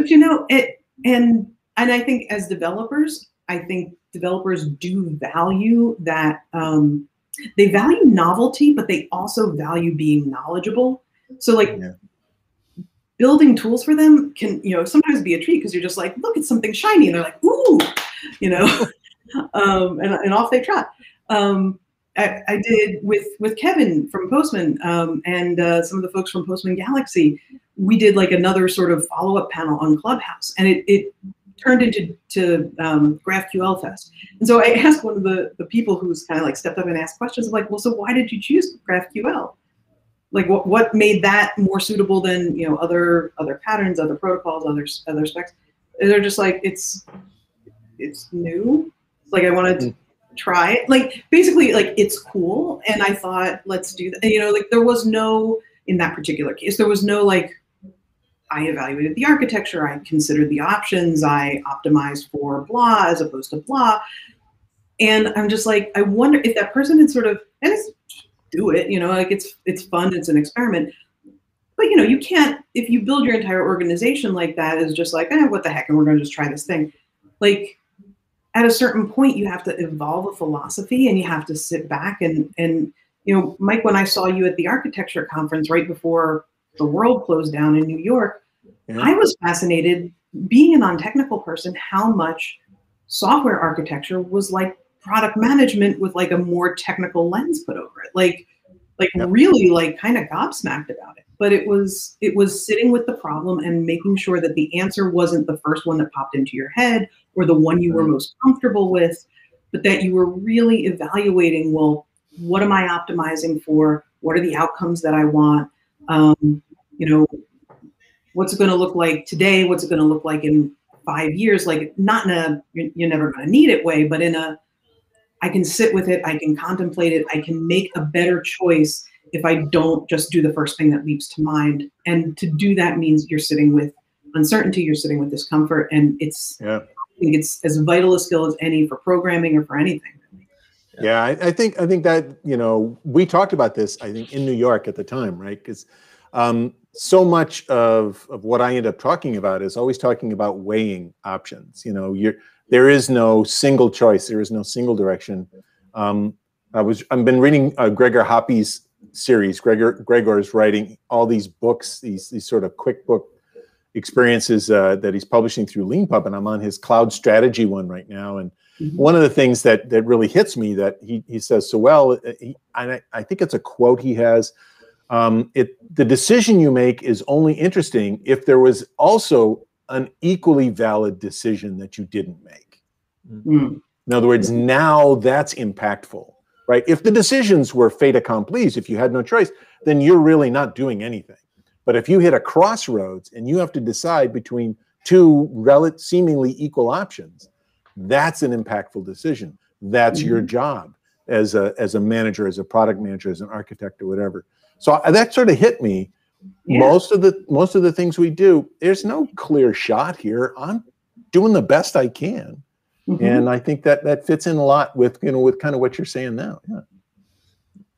but you know it and and i think as developers i think developers do value that um, they value novelty but they also value being knowledgeable. So like yeah. building tools for them can you know sometimes be a treat because you're just like look it's something shiny and they're like ooh you know? [laughs] Um, and, and off they trot. Um, I, I, did with with Kevin from Postman um, and uh, some of the folks from Postman Galaxy we did like another sort of follow-up panel on Clubhouse. And it, it turned into to um, GraphQL Fest. And so I asked one of the, the people who's kind of like stepped up and asked questions like, well, so why did you choose GraphQL? Like what, what made that more suitable than, you know, other other patterns, other protocols, other other specs? And they're just like, it's it's new. Like I wanted to mm-hmm. try it. Like basically like it's cool. And I thought, let's do that. You know, like there was no in that particular case, there was no like I evaluated the architecture, I considered the options, I optimized for blah as opposed to blah. And I'm just like, I wonder if that person had sort of, and it's do it, you know, like it's it's fun, it's an experiment. But you know, you can't if you build your entire organization like that is just like, eh, what the heck, and we're gonna just try this thing. Like at a certain point you have to evolve a philosophy and you have to sit back and and you know, Mike, when I saw you at the architecture conference right before the world closed down in New York, yeah. I was fascinated, being a non-technical person, how much software architecture was like product management with like a more technical lens put over it. Like, like really like kind of gobsmacked about it. But it was it was sitting with the problem and making sure that the answer wasn't the first one that popped into your head or the one you were most comfortable with, but that you were really evaluating, well, what am I optimizing for? What are the outcomes that I want? Um, you know, what's it going to look like today? What's it going to look like in five years? Like not in a you're, you're never going to need it way, but in a I can sit with it, I can contemplate it, I can make a better choice if I don't just do the first thing that leaps to mind. And to do that means you're sitting with uncertainty, you're sitting with discomfort, and it's yeah. I think it's as vital a skill as any for programming or for anything. Yeah, I, I, think I think that you know we talked about this. I think in New York at the time, right? Because um, so much of of what I end up talking about is always talking about weighing options. You know, you're there is no single choice. There is no single direction. Um, I was I've been reading uh, Gregor Hohpe's series. Gregor Gregor is writing all these books, these these sort of quick book experiences uh, that he's publishing through LeanPub, and I'm on his cloud strategy one right now. And mm-hmm. one of the things that that really hits me that he he says so well, uh, he, I, I think it's a quote he has. Um, it the decision you make is only interesting if there was also an equally valid decision that you didn't make. Mm-hmm. In other words, now that's impactful, right? If the decisions were fait accompli, if you had no choice, then you're really not doing anything. But if you hit a crossroads and you have to decide between two rel- seemingly equal options, that's an impactful decision. That's mm-hmm. your job as a as a manager, as a product manager, as an architect, or whatever. So uh, that sort of hit me. Yeah. Most of the most of the things we do, there's no clear shot here. I'm doing the best I can, mm-hmm. and I think that that fits in a lot with you know with kind of what you're saying now. Yeah.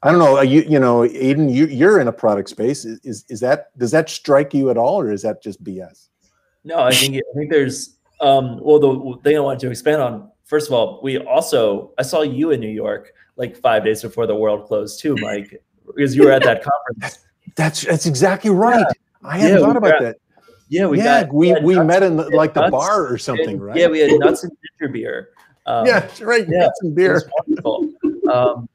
I don't know. You you know, Aiden, you you're in a product space. Is, is is that does that strike you at all, or is that just BS? No, I think I think there's um well the thing I wanted to expand on. First of all, we also I saw you in New York like five days before the world closed too, Mike, because you were at that conference. That's that's exactly right. Yeah. I hadn't yeah, thought about got, that. Yeah, we yeah, got, we we, we met in the, like the bar or something, and, right? Yeah, we had nuts and ginger beer. Um, yeah, right. Yeah, nuts and beer. Um,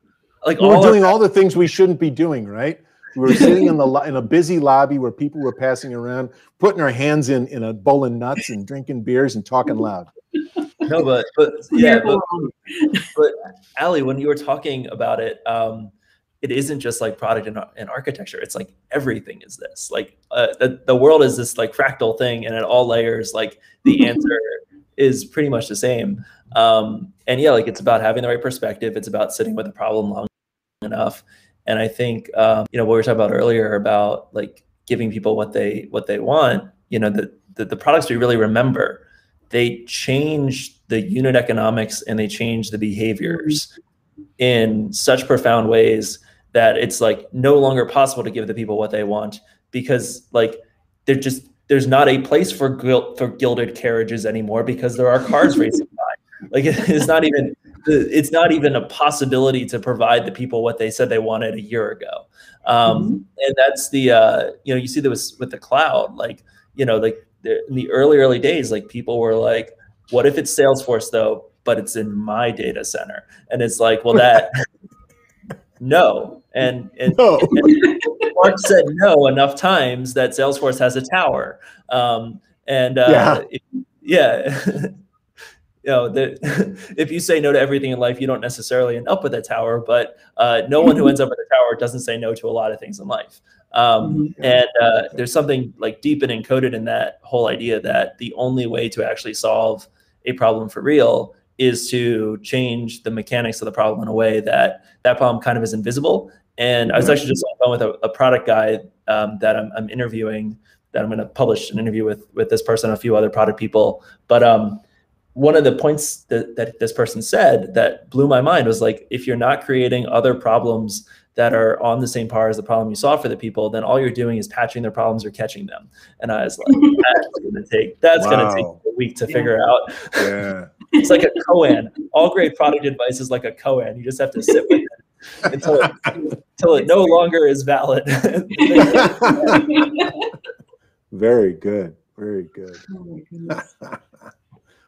like we were doing all the things we shouldn't be doing, right? We were sitting in the in a busy lobby where people were passing around, putting our hands in in a bowl of nuts and drinking beers and talking loud. No, but but yeah, but, but Ali, when you were talking about it, um, it isn't just like product and, and architecture. It's like everything is this. Like uh, the the world is this like fractal thing, and at all layers, like the [laughs] answer is pretty much the same. Um, and yeah, like it's about having the right perspective. It's about sitting with the problem long enough. And I think um, you know what we were talking about earlier about like giving people what they what they want. You know the the, the products we really remember, they change the unit economics and they change the behaviors in such profound ways that it's like no longer possible to give the people what they want because like they're just there's not a place for for gilded carriages anymore because there are cars [laughs] racing by. Like it's not even it's not even a possibility to provide the people what they said they wanted a year ago. Um, mm-hmm. And that's the uh, you know you see this with the cloud, like you know like in the early early days, like people were like, what if it's Salesforce though, but it's in my data center? And it's like, well that [laughs] no, and and, no. [laughs] and Mark said no enough times that Salesforce has a tower. Um, and uh, yeah. yeah. [laughs] you know, the, [laughs] if you say no to everything in life, you don't necessarily end up with a tower. But uh, no one who ends up with a tower doesn't say no to a lot of things in life. Um, mm-hmm. And uh, there's something like deep and encoded in that whole idea that the only way to actually solve a problem for real is to change the mechanics of the problem in a way that that problem kind of is invisible. And I was actually just on the phone with a, a product guy um, that I'm, I'm, interviewing that I'm going to publish an interview with with this person, and a few other product people. But um, one of the points that, that this person said that blew my mind was like, if you're not creating other problems that are on the same par as the problem you solve for the people, then all you're doing is patching their problems or catching them. And I was like, [laughs] that's gonna take that's wow. gonna take a week to yeah. figure out. Yeah. It's like a koan. All great product advice is like a koan. You just have to sit with it until it, until it no longer is valid. [laughs] Very good. Very good. Oh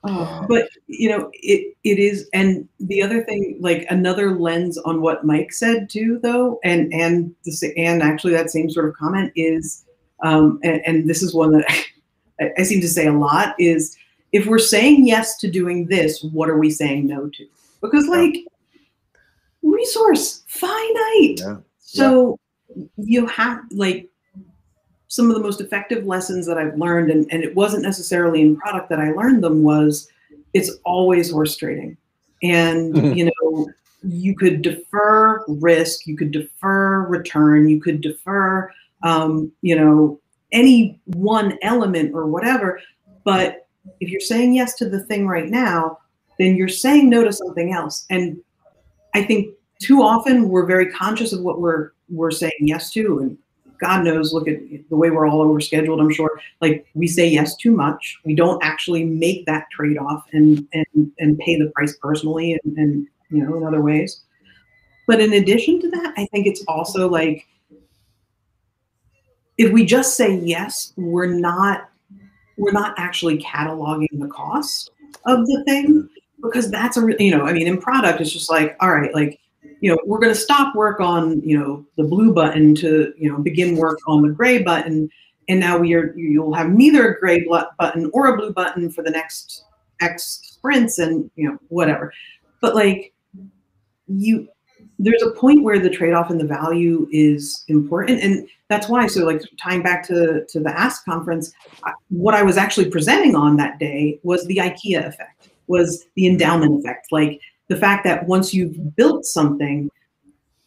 Oh, but you know, it it is, and the other thing, like another lens on what Mike said too, though, and and the and actually that same sort of comment is, um, and, and this is one that [laughs] I, I seem to say a lot is, if we're saying yes to doing this, what are we saying no to? Because like resource finite, yeah. so yeah. you have like some of the most effective lessons that I've learned, and, and it wasn't necessarily in product that I learned them, was it's always horse trading. And, [laughs] you know, you could defer risk, you could defer return, you could defer, um, you know, any one element or whatever. But if you're saying yes to the thing right now, then you're saying no to something else. And I think too often we're very conscious of what we're we're saying yes to and God knows, look at the way we're all overscheduled. I'm sure, like we say yes too much. We don't actually make that trade off and and and pay the price personally and, and you know in other ways. But in addition to that, I think it's also like if we just say yes, we're not we're not actually cataloging the cost of the thing because that's a you know I mean in product it's just like all right like you know, we're going to stop work on, you know, the blue button to, you know, begin work on the gray button. And now we are, you'll have neither a gray button or a blue button for the next X sprints and, you know, whatever. But like you, there's a point where the trade-off and the value is important. And that's why, so like tying back to, to the Ask conference, what I was actually presenting on that day was the IKEA effect, was the endowment effect. Like the fact that once you've built something,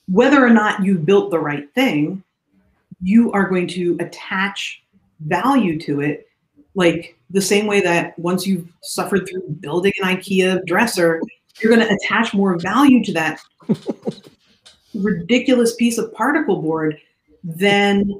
whether or not you've built the right thing, you are going to attach value to it like the same way that once you've suffered through building an IKEA dresser, you're going to attach more value to that [laughs] ridiculous piece of particle board than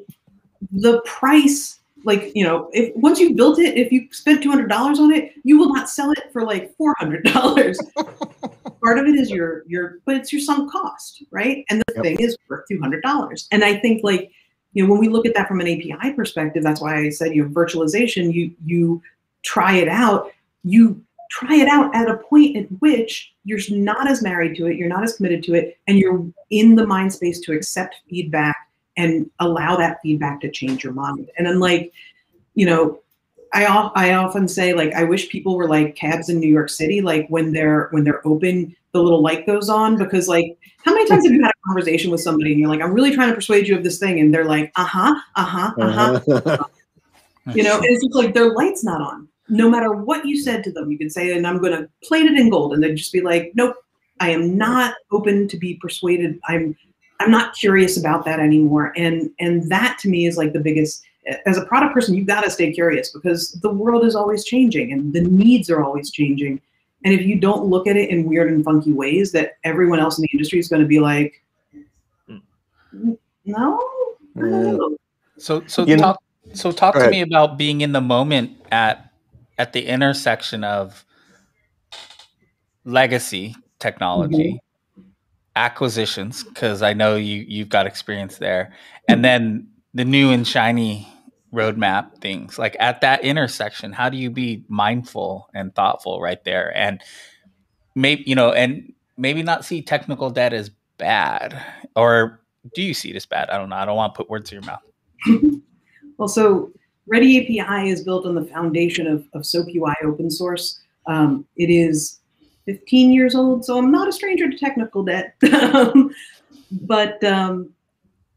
the price. Like you know if once you've built it if you spent $200 on it you will not sell it for like $400 [laughs] part of it is your your but it's your sunk cost right? And the yep. thing is worth $200 and i think like you know when we look at that from an api perspective that's why i said you know virtualization you you try it out you try it out at a point at which you're not as married to it you're not as committed to it and you're in the mind space to accept feedback and allow that feedback to change your mind. And then like, you know, I I often say like I wish people were like cabs in New York City, like when they're when they're open, the little light goes on because like how many times have you had a conversation with somebody and you're like, I'm really trying to persuade you of this thing, and they're like, uh-huh, uh-huh, uh-huh. uh-huh. [laughs] you know, and it's just like their light's not on. No matter what you said to them, you can say, and I'm gonna plate it in gold, and they'd just be like, Nope, I am not open to be persuaded. I'm I'm not curious about that anymore. And and that to me is like the biggest as a product person, you've got to stay curious because the world is always changing and the needs are always changing. And if you don't look at it in weird and funky ways that everyone else in the industry is going to be like, mm, no, no. Mm. So so you talk know, so talk to me about being in the moment at at the intersection of legacy technology mm-hmm acquisitions because I know you you've got experience there, and then the new and shiny roadmap things. Like at that intersection, how do you be mindful and thoughtful right there, and maybe you know, and maybe not see technical debt as bad, or do you see it as bad? I don't know. I don't want to put words in your mouth. [clears throat] well, so ReadyAPI is built on the foundation of, of SoapUI open source. Um, it is 15 years old, so I'm not a stranger to technical debt. [laughs] but um,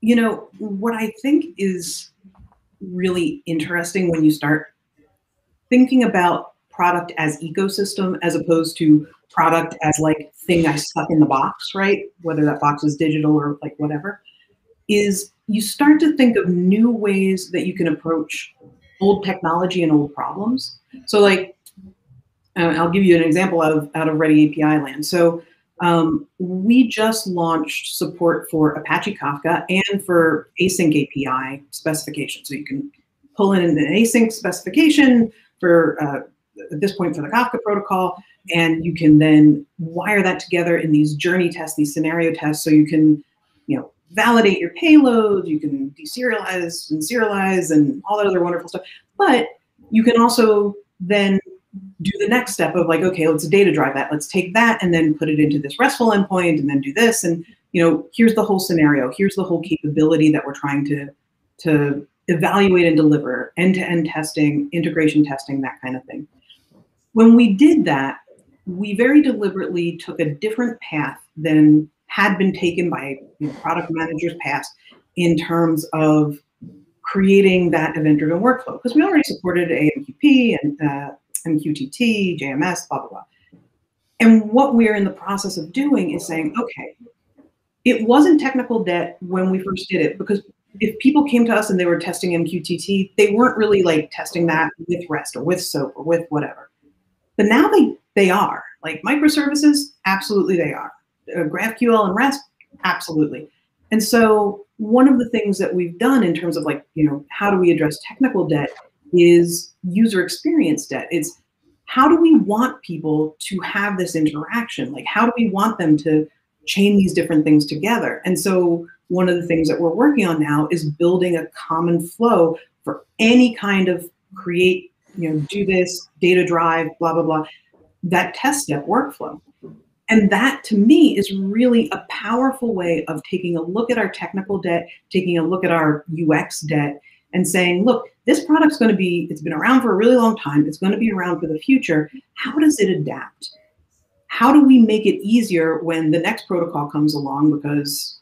you know what I think is really interesting when you start thinking about product as ecosystem as opposed to product as like thing I stuck in the box, right? Whether that box is digital or like whatever, is you start to think of new ways that you can approach old technology and old problems. So like, uh, I'll give you an example out of, out of ReadyAPI land. So um, we just launched support for Apache Kafka and for AsyncAPI specification. So you can pull in an async specification for, uh, at this point for the Kafka protocol, and you can then wire that together in these journey tests, these scenario tests, so you can, you know, validate your payload, you can deserialize and serialize and all that other wonderful stuff. But you can also then do the next step of like, okay, let's data drive that. Let's take that and then put it into this RESTful endpoint and then do this. And you know, here's the whole scenario. Here's the whole capability that we're trying to to evaluate and deliver, end-to-end testing, integration testing, that kind of thing. When we did that, we very deliberately took a different path than had been taken by you know, product managers past in terms of creating that event-driven workflow because we already supported AMQP and uh, MQTT, JMS, blah, blah, blah. And what we're in the process of doing is saying, okay, it wasn't technical debt when we first did it because if people came to us and they were testing MQTT, they weren't really like testing that with REST or with SOAP or with whatever. But now they they are like microservices. Absolutely, they are Uh, GraphQL and REST, absolutely. And so one of the things that we've done in terms of like, you know, how do we address technical debt is user experience debt. It's how do we want people to have this interaction? Like, how do we want them to chain these different things together? And so one of the things that we're working on now is building a common flow for any kind of create, you know, do this, data drive, blah, blah, blah, that test step workflow. And that to me is really a powerful way of taking a look at our technical debt, taking a look at our UX debt, and saying, look, this product's going to be, it's been around for a really long time, it's going to be around for the future. How does it adapt? How do we make it easier when the next protocol comes along? Because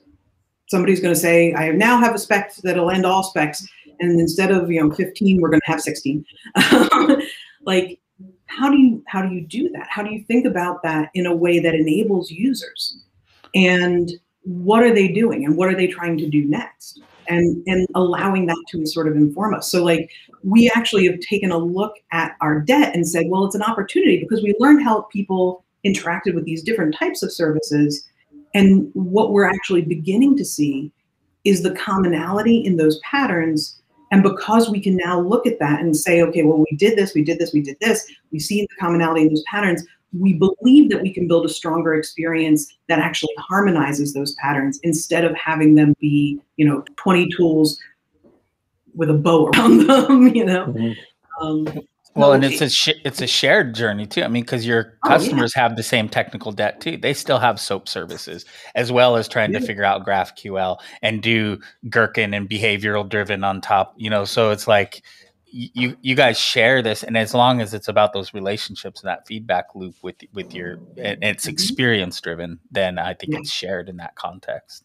somebody's going to say, I now have a spec that'll end all specs. And instead of, you know, 15, we're going to have 16. [laughs] like, how do you how do you do that? How do you think about that in a way that enables users? And what are they doing? And what are they trying to do next? And and allowing that to sort of inform us. So like we actually have taken a look at our debt and said well it's an opportunity because we learned how people interacted with these different types of services. And what we're actually beginning to see is the commonality in those patterns and because we can now look at that and say, okay, well, we did this, we did this, we did this, we see the commonality in those patterns, we believe that we can build a stronger experience that actually harmonizes those patterns instead of having them be, you know, 20 tools with a bow around [laughs] them, you know. Mm-hmm. Um, well, and it's a sh- it's a shared journey too. I mean, because your customers oh, yeah. have the same technical debt too. They still have SOAP services as well as trying yeah. to figure out GraphQL and do Gherkin and behavioral driven on top. You know, so it's like you you guys share this, and as long as it's about those relationships and that feedback loop with with your and it's mm-hmm. experience driven, then I think yeah. it's shared in that context.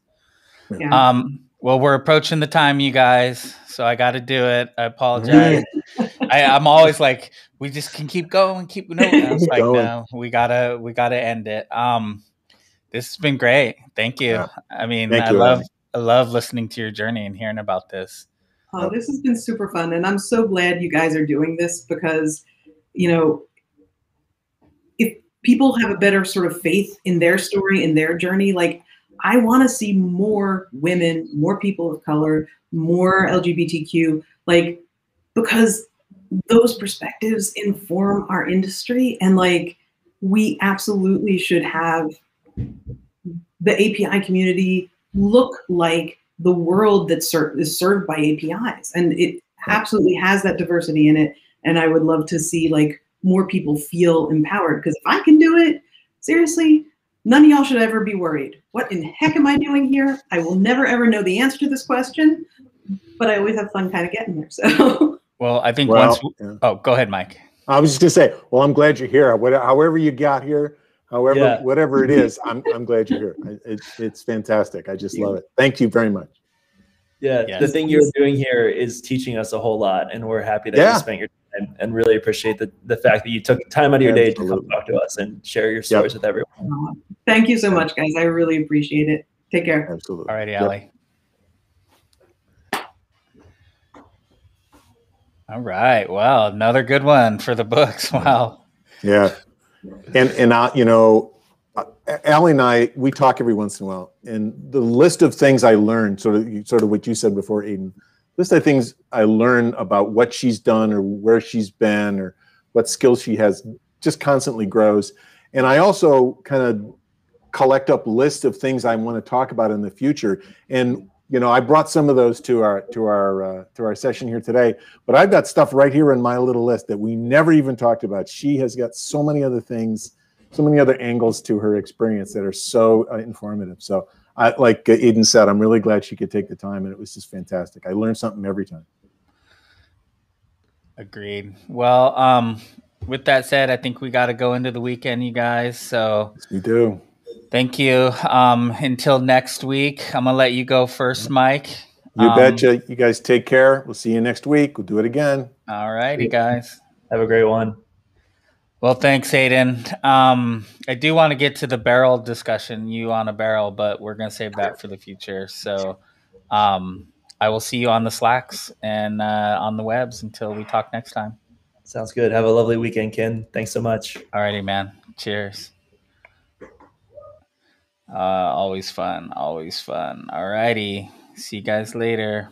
Um, well, we're approaching the time, you guys, so I got to do it. I apologize. [laughs] I, am always like, we just can keep going, keep [laughs] going. It's like, no, we gotta, we gotta end it. Um, this has been great. Thank you. Yeah. I mean, Thank I you, love, I love listening to your journey and hearing about this. Oh, this has been super fun, and I'm so glad you guys are doing this because, you know, if people have a better sort of faith in their story, in their journey, like I want to see more women, more people of color, more LGBTQ, like because those perspectives inform our industry and like we absolutely should have the API community look like the world that ser- is served by APIs and it absolutely has that diversity in it. And I would love to see like more people feel empowered. Because if I can do it seriously none of y'all should ever be worried what in heck am I doing here I will never ever know the answer to this question but I always have fun kind of getting there so [laughs] Well, I think well, once. yeah. Oh, go ahead, Mike. I was just gonna say. Well, I'm glad you're here. However you got here, however yeah. whatever it [laughs] is, I'm I'm glad you're here. It, it's fantastic. I just love it. Thank you very much. Yeah, yes. the thing you're doing here is teaching us a whole lot, and we're happy that yeah. you spent your time and really appreciate the, the fact that you took time out of your day to come talk to us and share your stories yep. with everyone. Thank you so much, guys. I really appreciate it. Take care. Absolutely. All righty, yep. Allie. All right. Well, another good one for the books. [laughs] Wow. Yeah. And and I, you know, Allie and I, we talk every once in a while, and the list of things I learned, sort of, sort of what you said before, Aiden, list of things I learn about what she's done or where she's been or what skills she has, just constantly grows. And I also kind of collect up list of things I want to talk about in the future. And you know, I brought some of those to our to our uh, to our session here today. But I've got stuff right here in my little list that we never even talked about. She has got so many other things so many other angles to her experience that are so uh, informative. So, I, like Aiden said, I'm really glad she could take the time, and it was just fantastic. I learned something every time. Agreed. Well, um, with that said, I think we got to go into the weekend, you guys. So yes, we do. Thank you. Um, until next week, I'm gonna let you go first, Mike. You um, betcha. You guys take care. We'll see you next week. We'll do it again. All righty, guys. Have a great one. Well, thanks, Aiden. Um, I do want to get to the barrel discussion, you on a barrel, but we're going to save that for the future. So um, I will see you on the Slacks and uh, on the webs until we talk next time. Sounds good. Have a lovely weekend, Kin. Thanks so much. All righty, man. Cheers. Uh, always fun. Always fun. All righty. See you guys later.